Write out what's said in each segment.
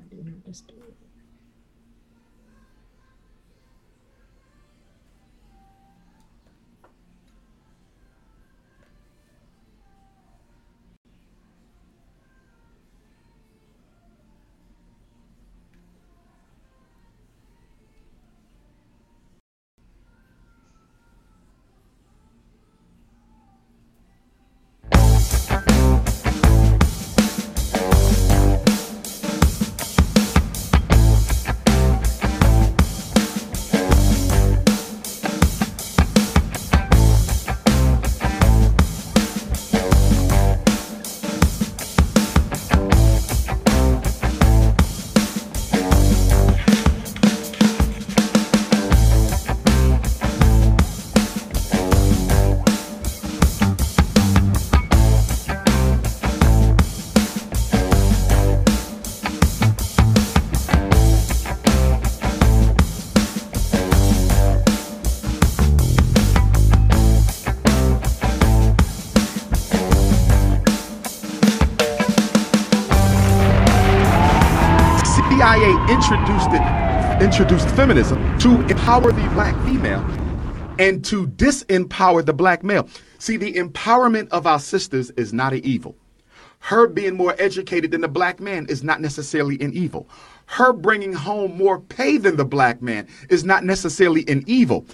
I do not disturb. Introduced it, introduced feminism to empower the black female and to disempower the black male. See, the empowerment of our sisters is not an evil. Her being more educated than the black man is not necessarily an evil. Her bringing home more pay than the black man is not necessarily an evil.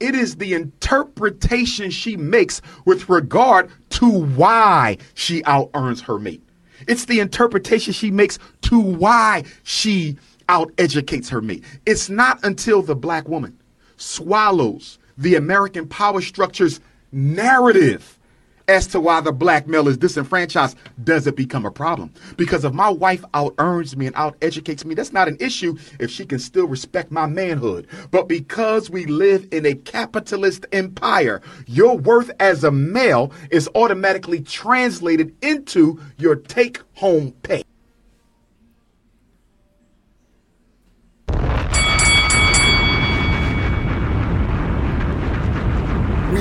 It is the interpretation she makes with regard to why she out earns her mate. It's the interpretation she makes to why she out educates her mate. It's not until the black woman swallows the American power structure's narrative as to why the black male is disenfranchised does it become a problem. Because if my wife out earns me and out educates me, that's not an issue if she can still respect my manhood. But because we live in a capitalist empire, your worth as a male is automatically translated into your take home pay.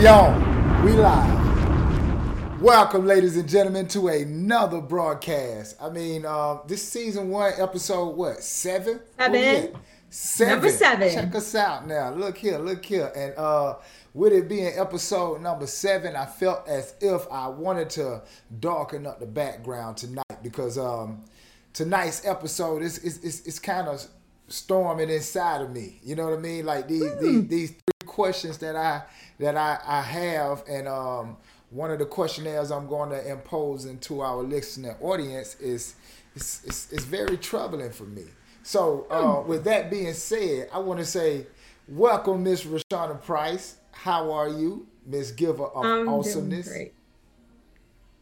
We on. We live. Welcome, ladies and gentlemen, to another broadcast. I mean, uh, this season one, episode what? Seven? Seven. Where we at? Seven. Number seven. Check us out now. Look here, look here. And uh, with it being episode number seven, I felt as if I wanted to darken up the background tonight because um, tonight's episode is is is, is kind of storming inside of me. You know what I mean? Like these these, these three questions that I that I, I have and um one of the questionnaires I'm going to impose into our listening audience is it's, it's, it's very troubling for me. So uh, with that being said, I want to say welcome Miss Rashana Price. How are you, Miss Giver of I'm Awesomeness? doing great.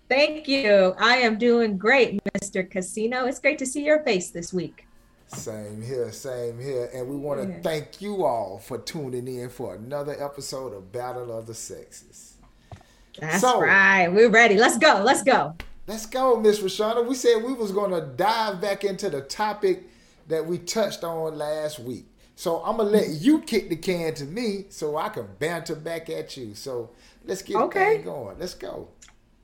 Thank you. I am doing great, Mr. Casino. It's great to see your face this week. Same here, same here. And we want to Yeah. thank you all for tuning in for another episode of Battle of the Sexes. That's So- right. We're ready. Let's go. Let's go. Let's go, Miss Rashana. We said we was gonna dive back into the topic that we touched on last week. So I'm gonna let you kick the can to me so I can banter back at you. So let's get Okay. going. Let's go.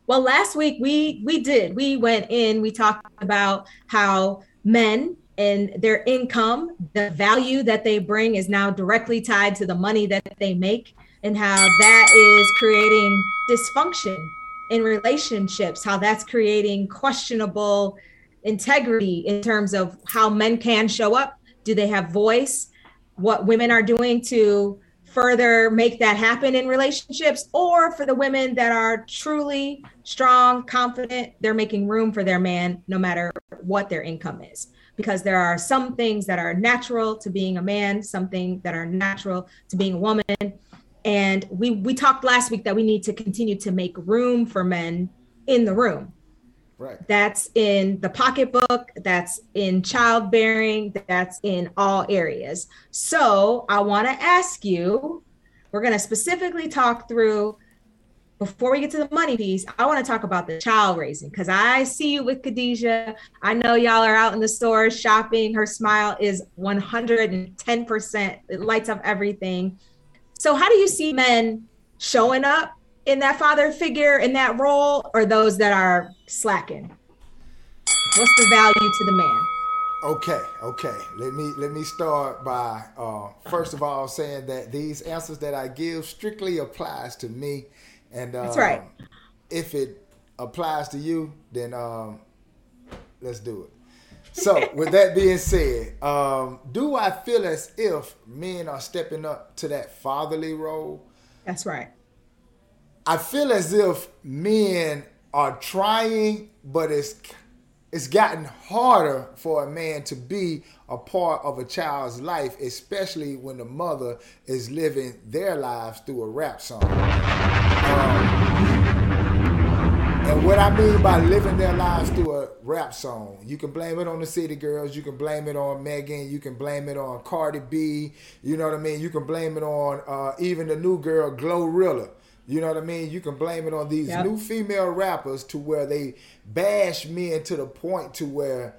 Well, last week we we did. We went in, we talked about how men and their income, the value that they bring is now directly tied to the money that they make and how that is creating dysfunction in relationships, how that's creating questionable integrity in terms of how men can show up. Do they have voice? What women are doing to further make that happen in relationships, or for the women that are truly strong, confident, they're making room for their man no matter what their income is. Because there are some things that are natural to being a man, something that are natural to being a woman. And we we talked last week that we need to continue to make room for men in the room. Right. That's in the pocketbook, that's in childbearing, that's in all areas. So I want to ask you, we're going to specifically talk through, before we get to the money piece, I want to talk about the child raising because I see you with Khadijah. I know y'all are out in the stores shopping. Her smile is 110%, it lights up everything. So, how do you see men showing up in that father figure in that role or those that are slacking? What's the value to the man? Okay, okay. Let me let me start by uh, first of all saying that these answers that I give strictly applies to me, and uh, that's right. If it applies to you, then um, let's do it. So, with that being said, um, do I feel as if men are stepping up to that fatherly role? That's right. I feel as if men are trying, but it's it's gotten harder for a man to be a part of a child's life, especially when the mother is living their lives through a rap song. Um, and what I mean by living their lives through a rap song, you can blame it on the City Girls, you can blame it on Megan, you can blame it on Cardi B, you know what I mean? You can blame it on uh, even the new girl, Glorilla. You know what I mean? You can blame it on these yep. new female rappers to where they bash men to the point to where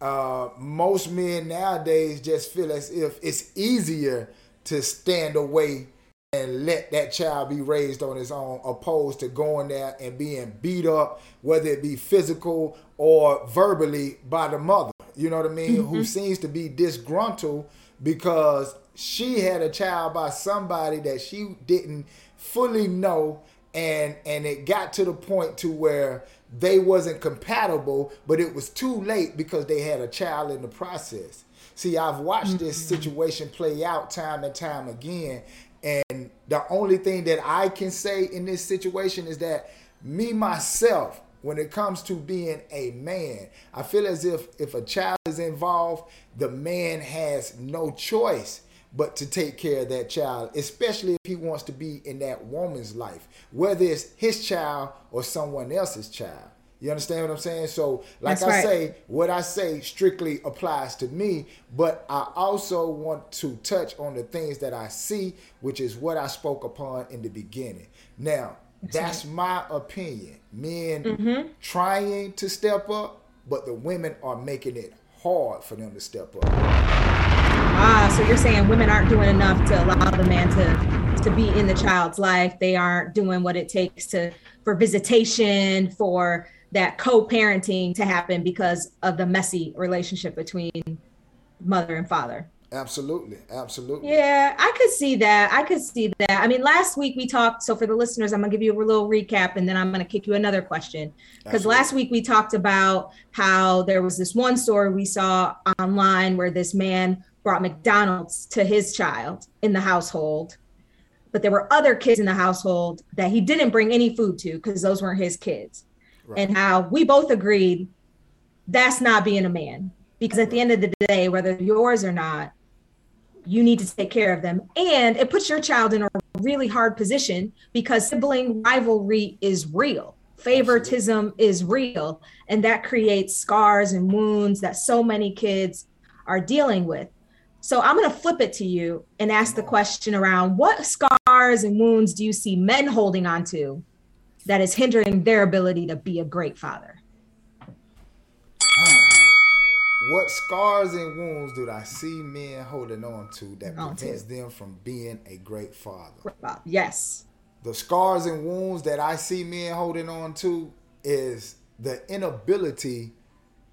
uh, most men nowadays just feel as if it's easier to stand away and let that child be raised on his own, opposed to going there and being beat up, whether it be physical or verbally by the mother. You know what I mean? Mm-hmm. Who seems to be disgruntled because she had a child by somebody that she didn't fully know and and it got to the point to where they wasn't compatible but it was too late because they had a child in the process see i've watched this mm-hmm. situation play out time and time again and the only thing that I can say in this situation is that me myself, when it comes to being a man, I feel as if if a child is involved, the man has no choice but to take care of that child, especially if he wants to be in that woman's life, whether it's his child or someone else's child. You understand what I'm saying? So, like That's I right. say, what I say strictly applies to me, but I also want to touch on the things that I see, which is what I spoke upon in the beginning. Now, that's, my opinion. Men mm-hmm. trying to step up, but the women are making it hard for them to step up. Ah, so you're saying women aren't doing enough to allow the man to to be in the child's life. They aren't doing what it takes to for visitation, for that co-parenting to happen because of the messy relationship between mother and father. Absolutely, absolutely. Yeah, I could see that. I could see that. I mean, last week we talked. So for the listeners, I'm gonna give you a little recap, and then I'm gonna kick you another question. Because last week we talked about how there was this one story we saw online where this man brought McDonald's to his child in the household, but there were other kids in the household that he didn't bring any food to because those weren't his kids right. and how we both agreed that's not being a man. Because at the end of the day whether yours or not you need to take care of them. And it puts your child in a really hard position because sibling rivalry is real. Favoritism Absolutely. is real. And that creates scars and wounds that so many kids are dealing with. So i'm going to flip it to you and ask the question around what scars and wounds do you see men holding on to that is hindering their ability to be a great father? What scars and wounds do I see men holding on to that on prevents to. them from being a great father? Yes. The scars and wounds that I see men holding on to is the inability.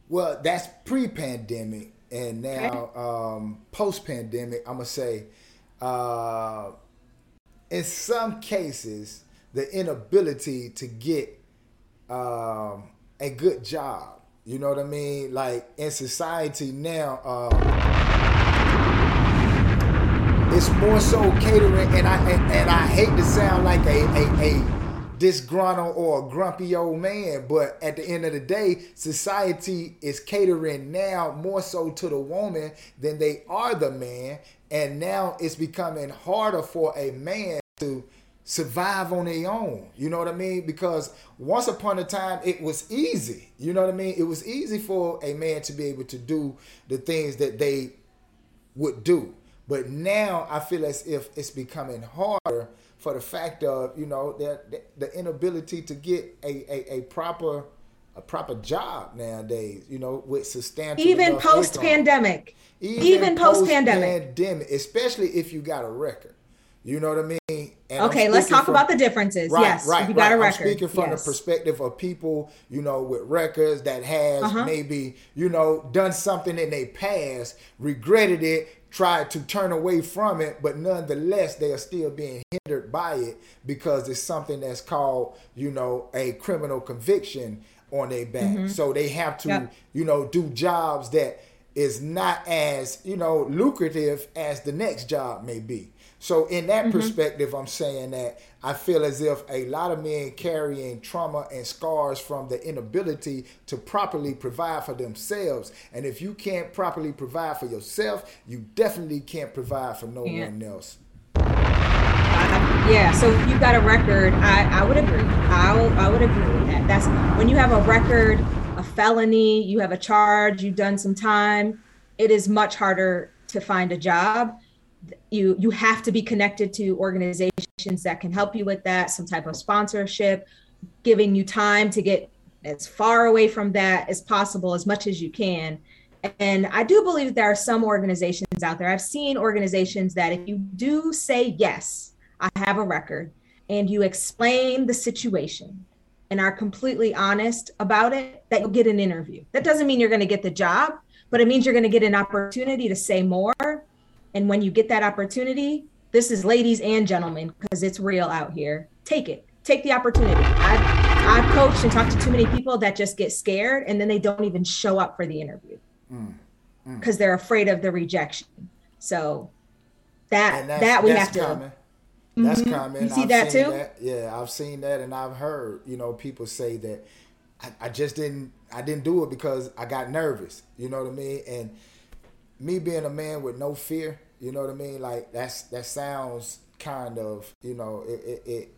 Well, that's pre-pandemic, and now um, post-pandemic. I'm gonna say, uh, in some cases, the inability to get um, a good job. You know what I mean? Like in society now, um, it's more so catering, and I and, and I hate to sound like a, a, a disgruntled or a grumpy old man, but at the end of the day, society is catering now more so to the woman than they are the man, and now it's becoming harder for a man to survive on their own. You know what I mean? Because once upon a time it was easy. You know what I mean? It was easy for a man to be able to do the things that they would do. But now I feel as if it's becoming harder for the fact of, you know, the, the inability to get a, a, a proper a proper job nowadays, you know, with substantial even post pandemic. Even, even post. Pandemic, especially if you got a record. You know what I mean? And okay, let's talk from, about the differences. Right, yes, right, you got right. a record. I'm speaking from yes. the perspective of people, you know, with records that has uh-huh. maybe, you know, done something in their past, regretted it, tried to turn away from it, but nonetheless they are still being hindered by it because it's something that's called, you know, a criminal conviction on their back. Mm-hmm. So they have to, yep. you know, do jobs that is not as, you know, lucrative as the next job may be. So in that mm-hmm. perspective, I'm saying that I feel as if a lot of men carrying trauma and scars from the inability to properly provide for themselves. And if you can't properly provide for yourself, you definitely can't provide for no yeah. one else. yeah, so if you've got a record, I, I would agree. I, I would agree with that. That's when you have a record, a felony, you have a charge, you've done some time, it is much harder to find a job you you have to be connected to organizations that can help you with that some type of sponsorship giving you time to get as far away from that as possible as much as you can. And i do believe that there are some organizations out there. I've seen organizations that if you do say yes i have a record and you explain the situation and are completely honest about it that you'll get an interview. That doesn't mean you're going to get the job but it means you're going to get an opportunity to say more and when you get that opportunity, this is ladies and gentlemen, because it's real out here. Take it. Take the opportunity. I've, I've coached and talked to too many people that just get scared and then they don't even show up for the interview because mm, mm. they're afraid of the rejection. So that that we have to. Common. That's mm-hmm. common. You see I've that too? That. Yeah, I've seen that, and I've heard you know people say that I, I just didn't I didn't do it because I got nervous. You know what I mean? And me being a man with no fear, you know what I mean? Like that's that sounds kind of, you know, it, it, it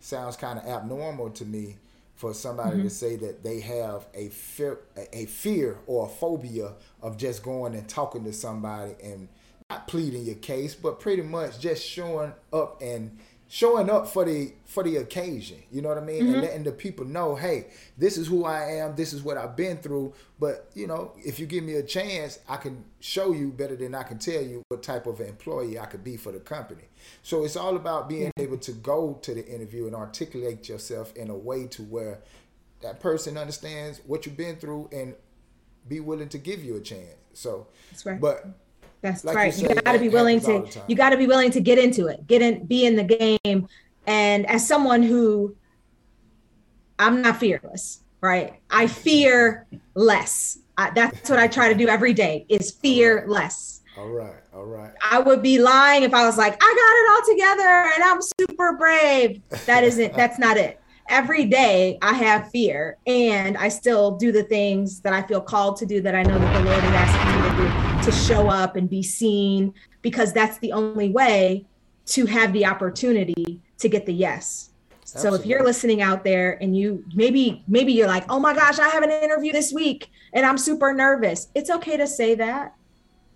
sounds kind of abnormal to me for somebody mm-hmm. to say that they have a fear, a fear or a phobia of just going and talking to somebody and not pleading your case, but pretty much just showing up and showing up for the for the occasion you know what i mean? Mm-hmm. and letting the people know hey this is who i am this is what i've been through. But you know if you give me a chance i can show you better than i can tell you what type of employee i could be for the company. So it's all about being able to go to the interview and articulate yourself in a way to where that person understands what you've been through and be willing to give you a chance. So that's right. but that's like right. You, you got to be willing to. You got to be willing to get into it. Get in. Be in the game. And as someone who, I'm not fearless, right? I fear less. I, that's what I try to do every day. Is fear less. All right. All right. I would be lying if I was like, I got it all together and I'm super brave. That isn't. that's not it every day I have fear and I still do the things that I feel called to do that I know that the Lord is asking to show up and be seen because that's the only way to have the opportunity to get the yes. Absolutely. So if you're listening out there and you maybe maybe you're like, "Oh my gosh, I have an interview this week and I'm super nervous." It's okay to say that.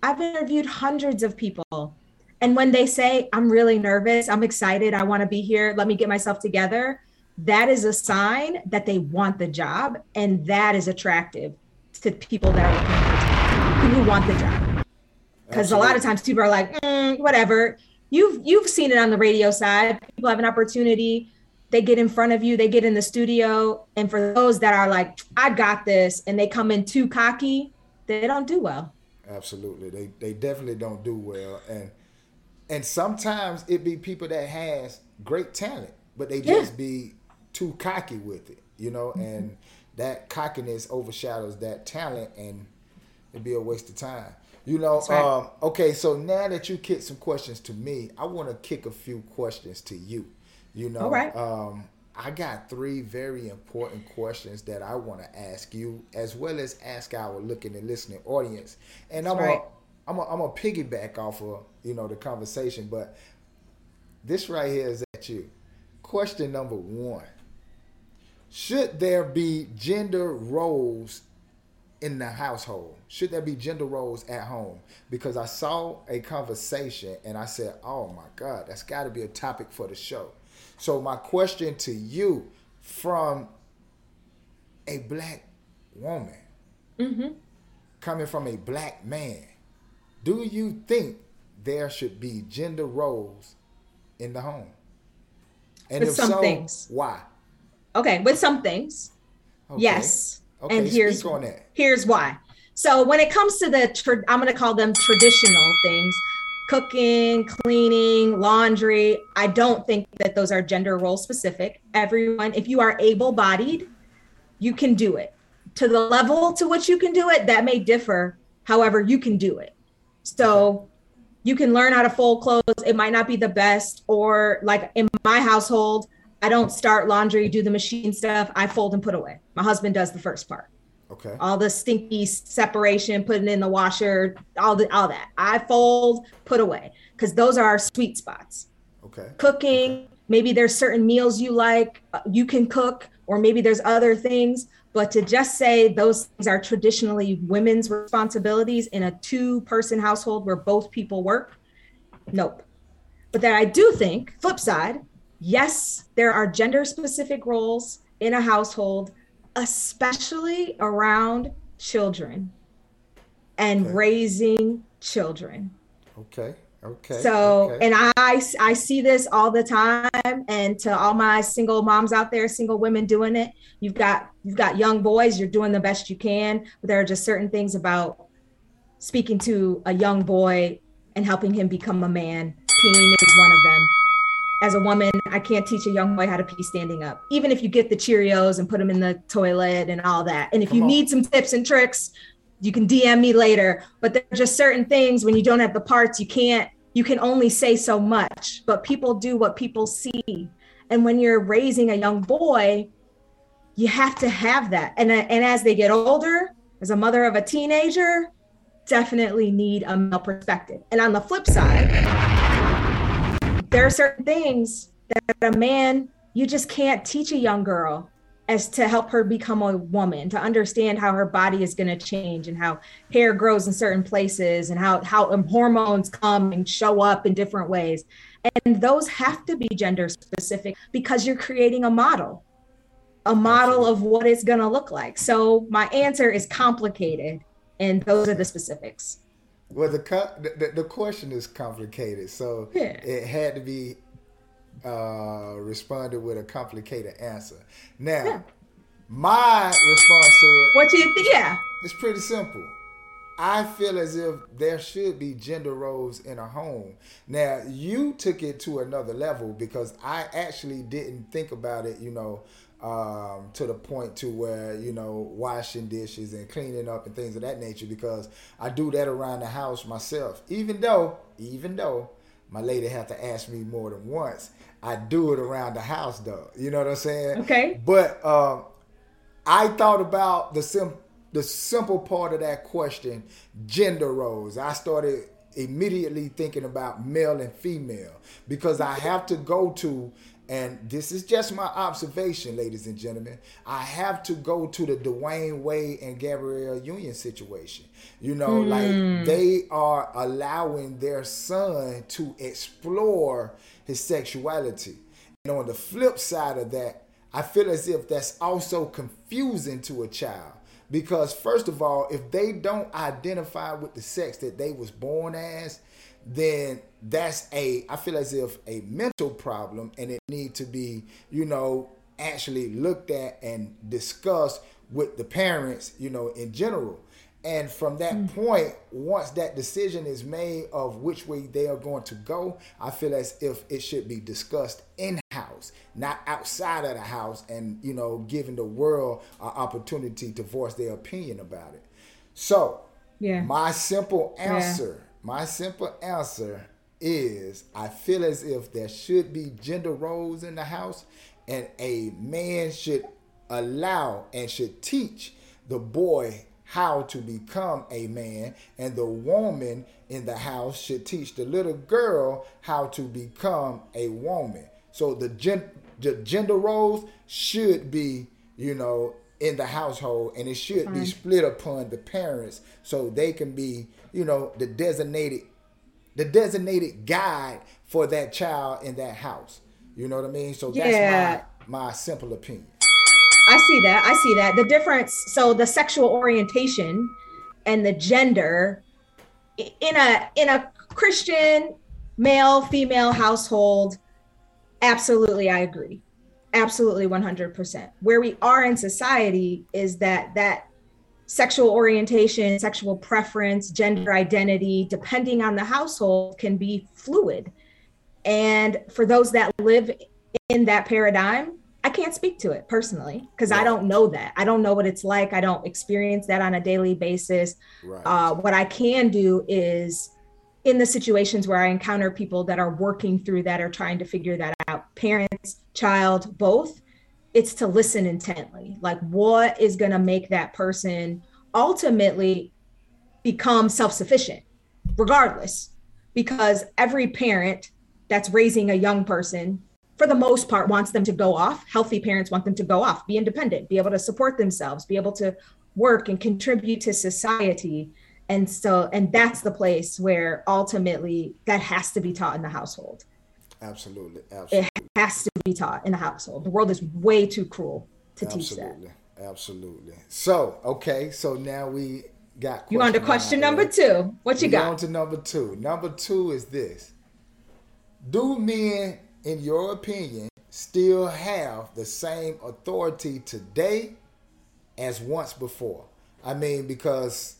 I've interviewed hundreds of people and when they say, "I'm really nervous, I'm excited, I want to be here, let me get myself together." that is a sign that they want the job and that is attractive to people that are looking for people who want the job because a lot of times people are like mm, whatever. You've you've seen it on the radio side. People have an opportunity. They get in front of you. They get in the studio. And for those that are like i got this and they come in too cocky they don't do well. Absolutely. They they definitely don't do well. And and sometimes it be people that has great talent but they just yeah. be too cocky with it, you know, mm-hmm. and that cockiness overshadows that talent, and it'd be a waste of time. You know, right. um, okay, so now that you kicked some questions to me, I want to kick a few questions to you. You know, All right. um, I got three very important questions that I want to ask you, as well as ask our looking and listening audience. And I'm right. a, I'm a, I'm a piggyback off of you know the conversation, but this right here is at you. Question number one should there be gender roles in the household? Should there be gender roles at home? Because I saw a conversation and I said, oh my God, that's got to be a topic for the show. So, my question to you from a black woman mm-hmm. coming from a black man, do you think there should be gender roles in the home? And With if some so, things. why? Okay, with some things, Okay. yes. Okay, and here's speak on that. here's why. So when it comes to the, tra- I'm going to call them traditional things, cooking, cleaning, laundry. I don't think that those are gender role specific. Everyone, if you are able-bodied, you can do it. To the level to which you can do it, that may differ. However, you can do it. So you can learn how to fold clothes. It might not be the best, or like in my household, I don't start laundry, do the machine stuff. I fold and put away. My husband does the first part Okay. all the stinky separation, putting in the washer, all the all that. I fold, put away because those are our sweet spots. Okay. Cooking, maybe there's certain meals you like, uh, you can cook, or maybe there's other things. But to just say those things are traditionally women's responsibilities in a two-person household where both people work, nope. But that I do think, flip side, yes, there are gender-specific roles in a household especially around children and Okay. raising children. Okay. Okay. So, okay. and I I see this all the time and to all my single moms out there, single women doing it, you've got you've got young boys, you're doing the best you can, but there are just certain things about speaking to a young boy and helping him become a man. Peeing is one of them. As a woman, I can't teach a young boy how to pee standing up. Even if you get the Cheerios and put them in the toilet and all that. And if Come you on. need some tips and tricks, you can DM me later. But there are just certain things when you don't have the parts, you can't, you can only say so much. But people do what people see. And when you're raising a young boy, you have to have that. And, uh, and as they get older, as a mother of a teenager, definitely need a male perspective. And on the flip side, there are certain things that a man, you just can't teach a young girl as to help her become a woman, to understand how her body is going to change and how hair grows in certain places and how, how hormones come and show up in different ways. And those have to be gender specific because you're creating a model, a model of what it's going to look like. So my answer is complicated, and those are the specifics. Well, the, the the- question is complicated, so Yeah. it had to be uh, responded with a complicated answer. Now, Yeah. my response to it What you think? Yeah. It's pretty simple. I feel as if there should be gender roles in a home. Now, you took it to another level because I actually didn't think about it, you know, um, to the point to where, you know, washing dishes and cleaning up and things of that nature because I do that around the house myself. Even though, even though my lady had to ask me more than once, I do it around the house though. You know what I'm saying? Okay. But um, I thought about the sim- the simple part of that question, gender roles. I started immediately thinking about male and female because I have to go to and this is just my observation, ladies and gentlemen. I have to go to the Dwyane Wade and Gabrielle Union situation. You know, like hmm. they are allowing their son to explore his sexuality. And on the flip side of that, I feel as if that's also confusing to a child because first of all, if they don't identify with the sex that they was born as, then that's a I feel as if a mental problem and it need to be, you know, actually looked at and discussed with the parents, you know, in general. And from that mm. point, once that decision is made of which way they are going to go, I feel as if it should be discussed in house, not outside of the house, and you know, giving the world an opportunity to voice their opinion about it. So, Yeah. my simple answer, my simple answer is I feel as if there should be gender roles in the house, and a man should allow and should teach the boy how to become a man, and the woman in the house should teach the little girl how to become a woman. So the, gen- the gender roles should be, you know, in the household, and it should be mm-hmm. split upon the parents so they can be, you know, the designated, the designated guide for that child in that house. You know what I mean? So that's Yeah. my my simple opinion. I see that. I see that. The difference. So the sexual orientation and the gender in a in a Christian male female household, Absolutely, I agree. Absolutely, 100%. Where we are in society is that that sexual orientation, sexual preference, gender identity, depending on the household, can be fluid. And for those that live in that paradigm, I can't speak to it personally because right. I don't know that. I don't know what it's like. I don't experience that on a daily basis. Right. Uh, what I can do is in the situations where I encounter people that are working through that or trying to figure that out, parents, child, both, it's to listen intently. Like, what is going to make that person ultimately become self sufficient, regardless? Because every parent that's raising a young person, for the most part, wants them to go off. Healthy parents want them to go off, be independent, be able to support themselves, be able to work and contribute to society and so and that's the place where ultimately that has to be taught in the household absolutely absolutely it has to be taught in the household. The world is way too cruel to absolutely. teach that. Absolutely. So okay so now we got you on to question number two. What you we got? on to number two. Number two is this. Do men in your opinion still have the same authority today as once before? I mean because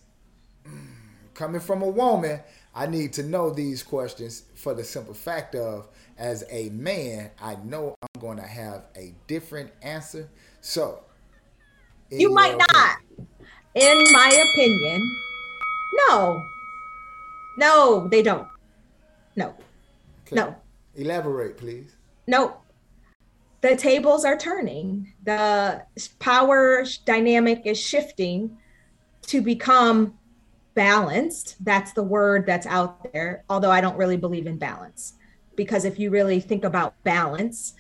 mm, coming from a woman, I need to know these questions for the simple fact of, as a man, I know I'm going to have a different answer. So, you might opinion, not. In my opinion, no. No, they don't. No. Okay. No. Elaborate, please. No. The tables are turning. The power dynamic is shifting to become balanced. That's the word that's out there, although I don't really believe in balance. Because if you really think about balance,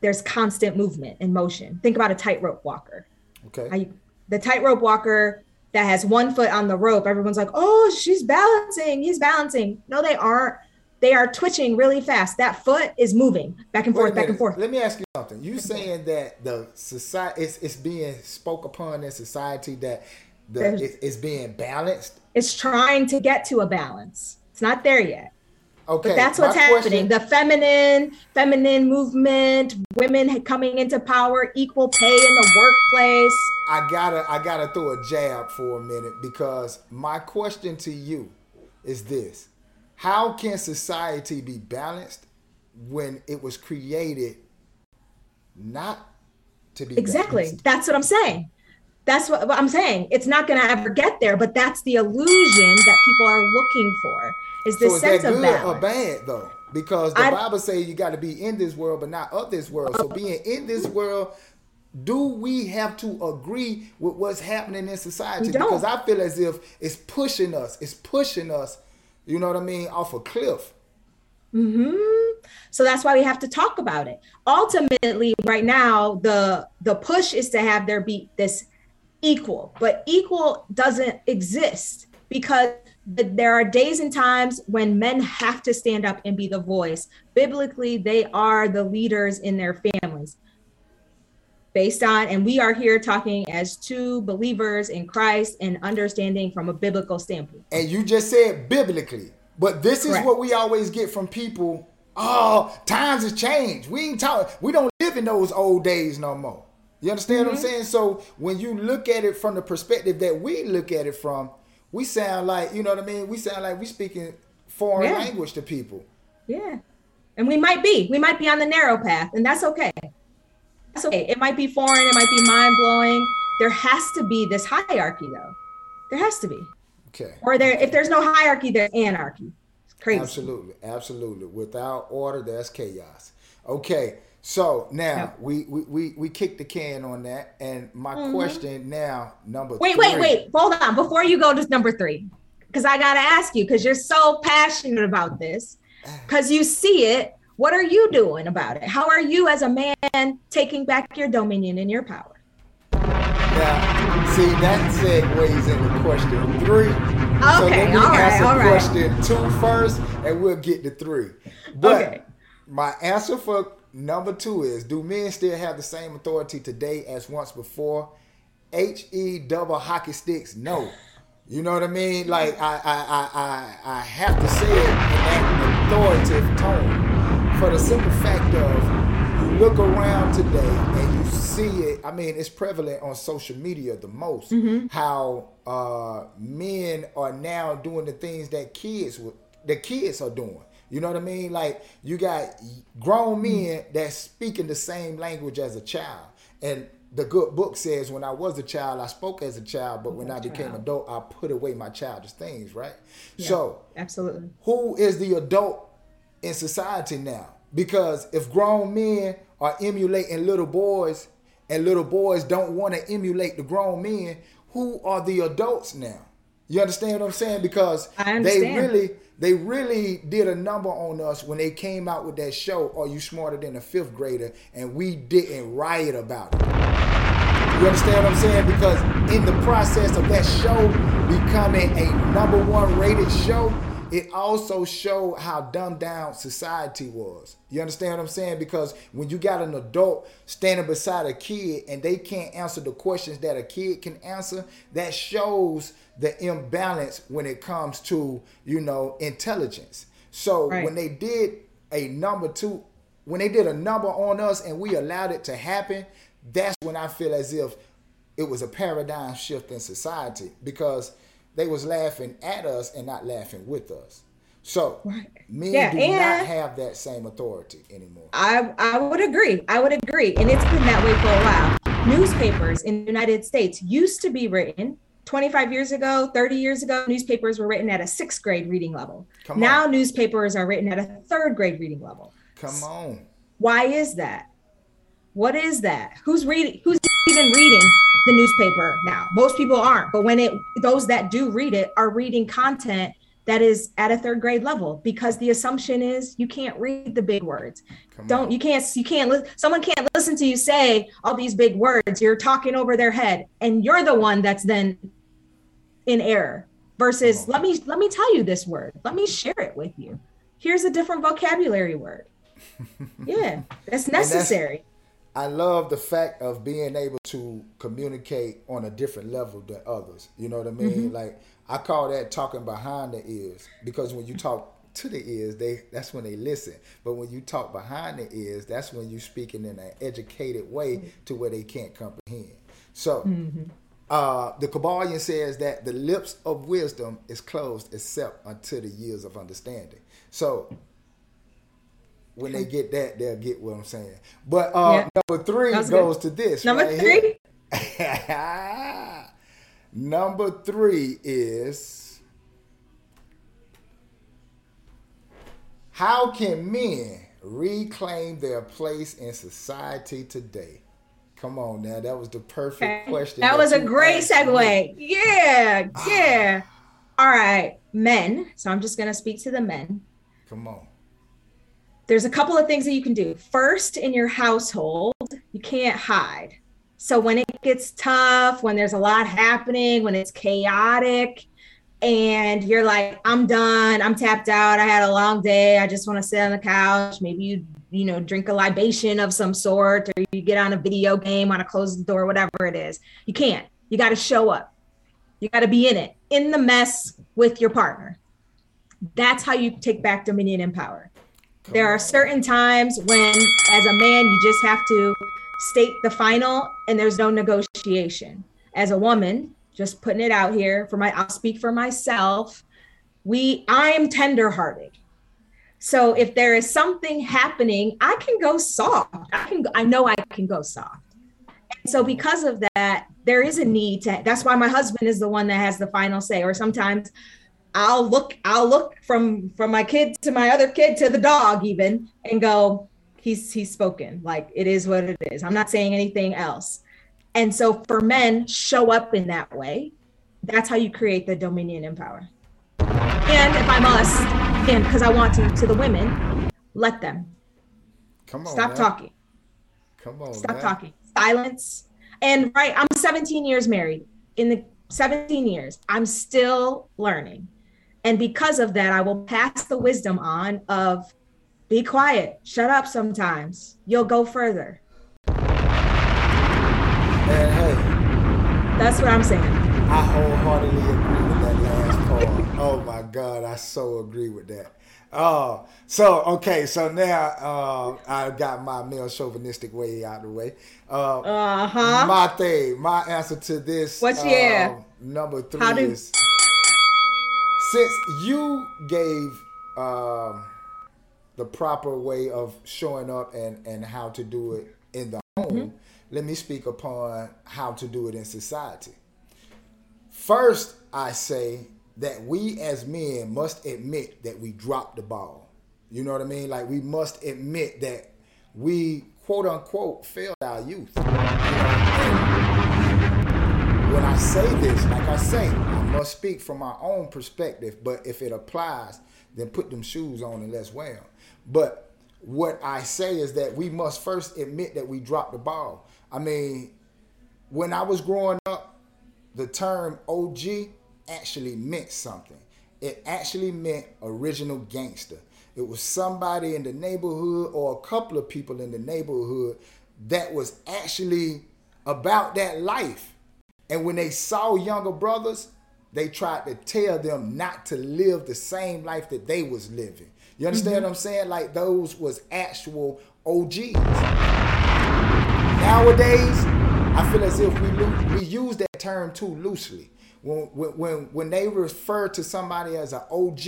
there's constant movement and motion. Think about a tightrope walker. Okay. I, the tightrope walker that has one foot on the rope, everyone's like, oh, she's balancing, he's balancing. No, they aren't. They are twitching really fast. That foot is moving back and forth, back and forth. Let me ask you something. You saying that the society it's, it's being spoke upon in society that the it, it's being balanced It's trying to get to a balance. It's not there yet. Okay. But that's what's happening. Question, the feminine, feminine movement, women coming into power, equal pay in the workplace. I gotta, I gotta throw a jab for a minute because my question to you is this: How can society be balanced when it was created not to be exactly? Balanced? That's what I'm saying. That's what, what I'm saying. It's not going to ever get there, but that's the illusion that people are looking for. Is this so is sense that good of balance. or bad though? Because the I, Bible says you got to be in this world, but not of this world. So being in this world, do we have to agree with what's happening in society? Because I feel as if it's pushing us. It's pushing us. You know what I mean? Off a cliff. Mm-hmm. So that's why we have to talk about it. Ultimately, right now, the the push is to have there be this equal, but equal doesn't exist because there are days and times when men have to stand up and be the voice. Biblically, they are the leaders in their families. Based on, and we are here talking as two believers in Christ and understanding from a biblical standpoint. And you just said biblically, but this is Correct. what we always get from people. Oh, times have changed. We ain't talking. We don't live in those old days no more. You understand mm-hmm. what I'm mm-hmm. saying? So when you look at it from the perspective that we look at it from, we sound like, you know what I mean? We sound like we speaking foreign yeah. language to people. Yeah. And we might be. We might be on the narrow path, and that's okay. That's okay. It might be foreign, it might be mind blowing. There has to be this hierarchy though. There has to be. Okay. Or there if there's no hierarchy, there's anarchy. It's crazy. Absolutely. Absolutely. Without order, there's chaos. Okay. So now we, we we we kicked the can on that, and my mm-hmm. question now number. Wait, three. wait, wait! Hold on before you go to number three, because I gotta ask you because you're so passionate about this, because you see it. What are you doing about it? How are you as a man taking back your dominion and your power? Now, see that segues into question three. Okay, so let me all right, answer all right. question two first, and we'll get to three. But okay. my answer for Number two is Do men still have the same authority today as once before? H E double hockey sticks, no. You know what I mean? Like I I I I, I have to say it in that authoritative tone for the simple fact of you look around today and you see it, I mean, it's prevalent on social media the most. Mm-hmm. How uh, men are now doing the things that kids would, the kids are doing. You know what I mean? Like you got grown men that speaking the same language as a child, and the good book says, when I was a child, I spoke as a child, but when I became adult, I put away my childish things, right? Yeah, so, absolutely. Who is the adult in society now? Because if grown men are emulating little boys and little boys don't want to emulate the grown men, who are the adults now? You understand what I'm saying? Because they really they really did a number on us when they came out with that show, Are You Smarter Than a Fifth Grader? And we didn't riot about it. You understand what I'm saying? Because in the process of that show becoming a number one rated show, it also showed how dumbed down society was. You understand what I'm saying? Because when you got an adult standing beside a kid and they can't answer the questions that a kid can answer, that shows the imbalance when it comes to, you know, intelligence. So right. when they did a number two, when they did a number on us and we allowed it to happen, that's when I feel as if it was a paradigm shift in society because they was laughing at us and not laughing with us. So men yeah, do not have that same authority anymore. I I would agree. I would agree. And it's been that way for a while. Newspapers in the United States used to be written 25 years ago, 30 years ago, newspapers were written at a sixth grade reading level. Come now on. newspapers are written at a third grade reading level. Come on. Why is that? What is that? Who's reading? Who's even reading the newspaper now. Most people aren't, but when it those that do read it are reading content that is at a third grade level because the assumption is you can't read the big words. Come Don't on. you can't you can't li- someone can't listen to you say all these big words. You're talking over their head and you're the one that's then in error versus let me let me tell you this word. Let me share it with you. Here's a different vocabulary word. yeah, that's necessary. I love the fact of being able to communicate on a different level than others. You know what I mean? Mm-hmm. Like I call that talking behind the ears because when you talk to the ears, they that's when they listen. But when you talk behind the ears, that's when you're speaking in an educated way to where they can't comprehend. So mm-hmm. uh, the Kybalion says that the lips of wisdom is closed except until the years of understanding. So when they get that, they'll get what I'm saying. But uh, yeah. number three goes good. to this. Number right three. number three is how can men reclaim their place in society today? Come on now, that was the perfect okay. question. That, that was a great segue. Me. Yeah, yeah. All right, men. So I'm just gonna speak to the men. Come on there's a couple of things that you can do. First, in your household, you can't hide. So when it gets tough, when there's a lot happening, when it's chaotic, and you're like, I'm done, I'm tapped out, I had a long day, I just want to sit on the couch. Maybe you, you know, drink a libation of some sort, or you get on a video game, want to close the door, whatever it is. You can't. You got to show up. You got to be in it, in the mess with your partner. That's how you take back dominion and power. There are certain times when, as a man, you just have to state the final and there's no negotiation. As a woman, just putting it out here for my, I'll speak for myself. We, I am tenderhearted. So if there is something happening, I can go soft. I can, I know I can go soft. And so because of that, there is a need to, that's why my husband is the one that has the final say. Or sometimes I'll look I'll look from from my kid to my other kid to the dog even and go he's he's spoken like it is what it is. I'm not saying anything else. And so for men show up in that way. That's how you create the dominion and power. And if I must, and because I want to to the women, let them. Come on. Stop man. talking. Come on. Stop man. talking. Silence. And right, I'm 17 years married. In the 17 years, I'm still learning and because of that, I will pass the wisdom on of be quiet, shut up sometimes. You'll go further. And hey, that's what I'm saying. I wholeheartedly agree with that last part. oh my God, I so agree with that. Uh, so okay, so now uh, I got my male chauvinistic way out of the way. Uh Uh-huh. My thing, my answer to this. What's uh, your- number three How do- is since you gave um, the proper way of showing up and and how to do it in the home, Mm-hmm. let me speak upon how to do it in society. First, I say that we as men must admit that we dropped the ball. You know what I mean? Like we must admit that we quote unquote failed our youth. And when I say this, like I say, must speak from my own perspective, but if it applies, then put them shoes on and let's wear them. But what I say is that we must first admit that we dropped the ball. I mean, when I was growing up, the term OG actually meant something. It actually meant original gangster. It was somebody in the neighborhood or a couple of people in the neighborhood that was actually about that life. And when they saw younger brothers, they tried to tell them not to live the same life that they was living. You understand what I'm saying? Like those was actual OGs. Nowadays, I feel as if we lo- we use that term too loosely. When, when when when they refer to somebody as an OG,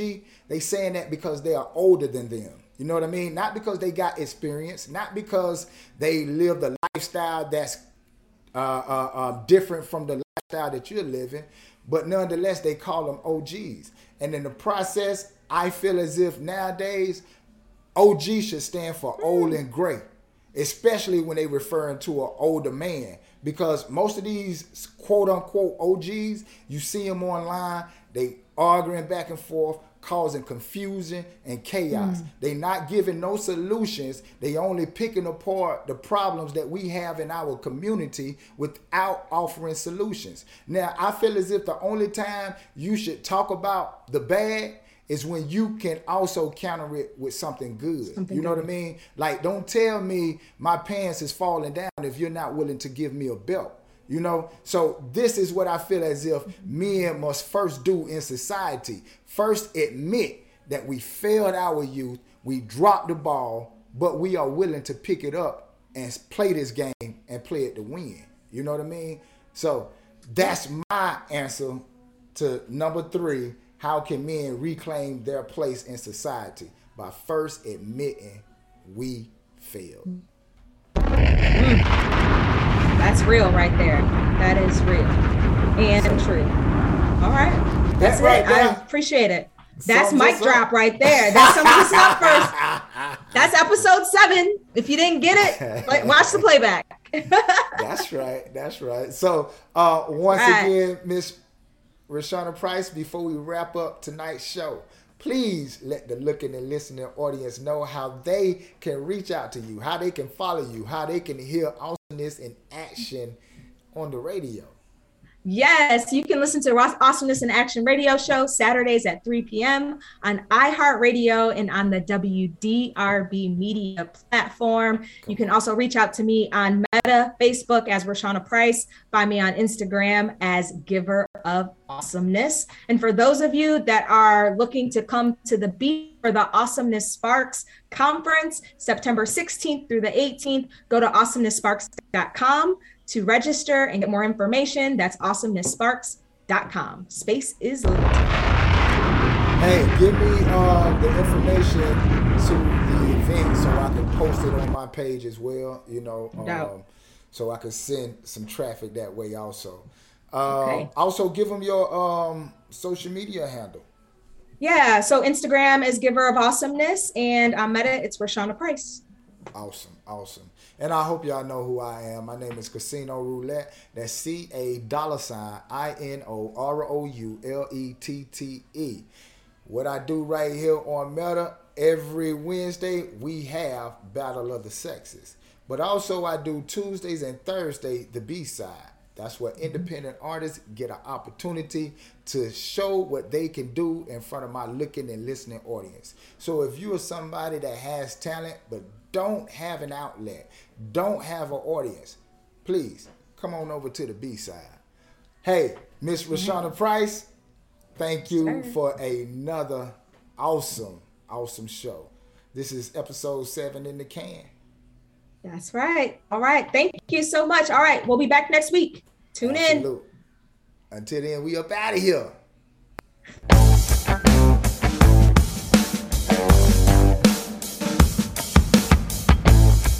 they saying that because they are older than them. You know what I mean? Not because they got experience, not because they live the lifestyle that's uh, uh, uh, different from the lifestyle that you're living, but nonetheless they call them OGs. And in the process, I feel as if nowadays OG should stand for hmm. old and gray, especially when they referring to an older man. Because most of these quote unquote OGs, you see them online, they arguing back and forth, causing confusion and chaos. Hmm. They not giving no solutions. They only picking apart the problems that we have in our community without offering solutions. Now, I feel as if the only time you should talk about the bad is when you can also counter it with something good. Something you know good. what I mean? Like, don't tell me my pants is falling down if you're not willing to give me a belt. You know, so this is what I feel as if men must first do in society. First, admit that we failed our youth, we dropped the ball, but we are willing to pick it up and play this game and play it to win. You know what I mean? So that's my answer to number three. How can men reclaim their place in society? By first admitting we failed. That's real right there. That is real and true. All right. That's That right it. I appreciate it. That's mic drop right there. That sums us up first. That's episode seven. If you didn't get it, like, watch the playback. That's right. That's right. So uh, once Right. again, Miss Rashana Price, before we wrap up tonight's show, please let the looking and listening audience know how they can reach out to you, how they can follow you, how they can hear awesomeness in action on the radio. Yes, you can listen to Awesomeness in Action radio show Saturdays at 3 p.m. on iHeartRadio and on the WDRB media platform. You can also reach out to me on Meta, Facebook as Rashana Price, find me on Instagram as Giver of Awesomeness. And for those of you that are looking to come to the beat for the Awesomeness Sparks conference, September 16th through the 18th, go to awesomeness.sparks.com to register and get more information. That's awesomeness.sparks.com. Space is limited. Hey, give me uh, the information to the event so I can post it on my page as well. You know, um, so I can send some traffic that way also. Uh, Okay. Also, give them your um, social media handle. Yeah, so Instagram is Giver of Awesomeness, and on Meta, it's Rashana Price. Awesome, awesome. And I hope y'all know who I am. My name is Casino Roulette. That's C A dollar sign I N O R O U L E T T E. What I do right here on Meta every Wednesday, we have Battle of the Sexes. But also I do Tuesdays and Thursday the B side. That's where mm-hmm. independent artists get an opportunity to show what they can do in front of my looking and listening audience. So if you are somebody that has talent but don't have an outlet, don't have an audience, please come on over to the B side. Hey, Miss mm-hmm. Rashana Price, thank you for another awesome, awesome show. This is episode seven in the can. That's right. All right. Thank you so much. All right. We'll be back next week. Tune Absolute. in. Until then, we up out of here.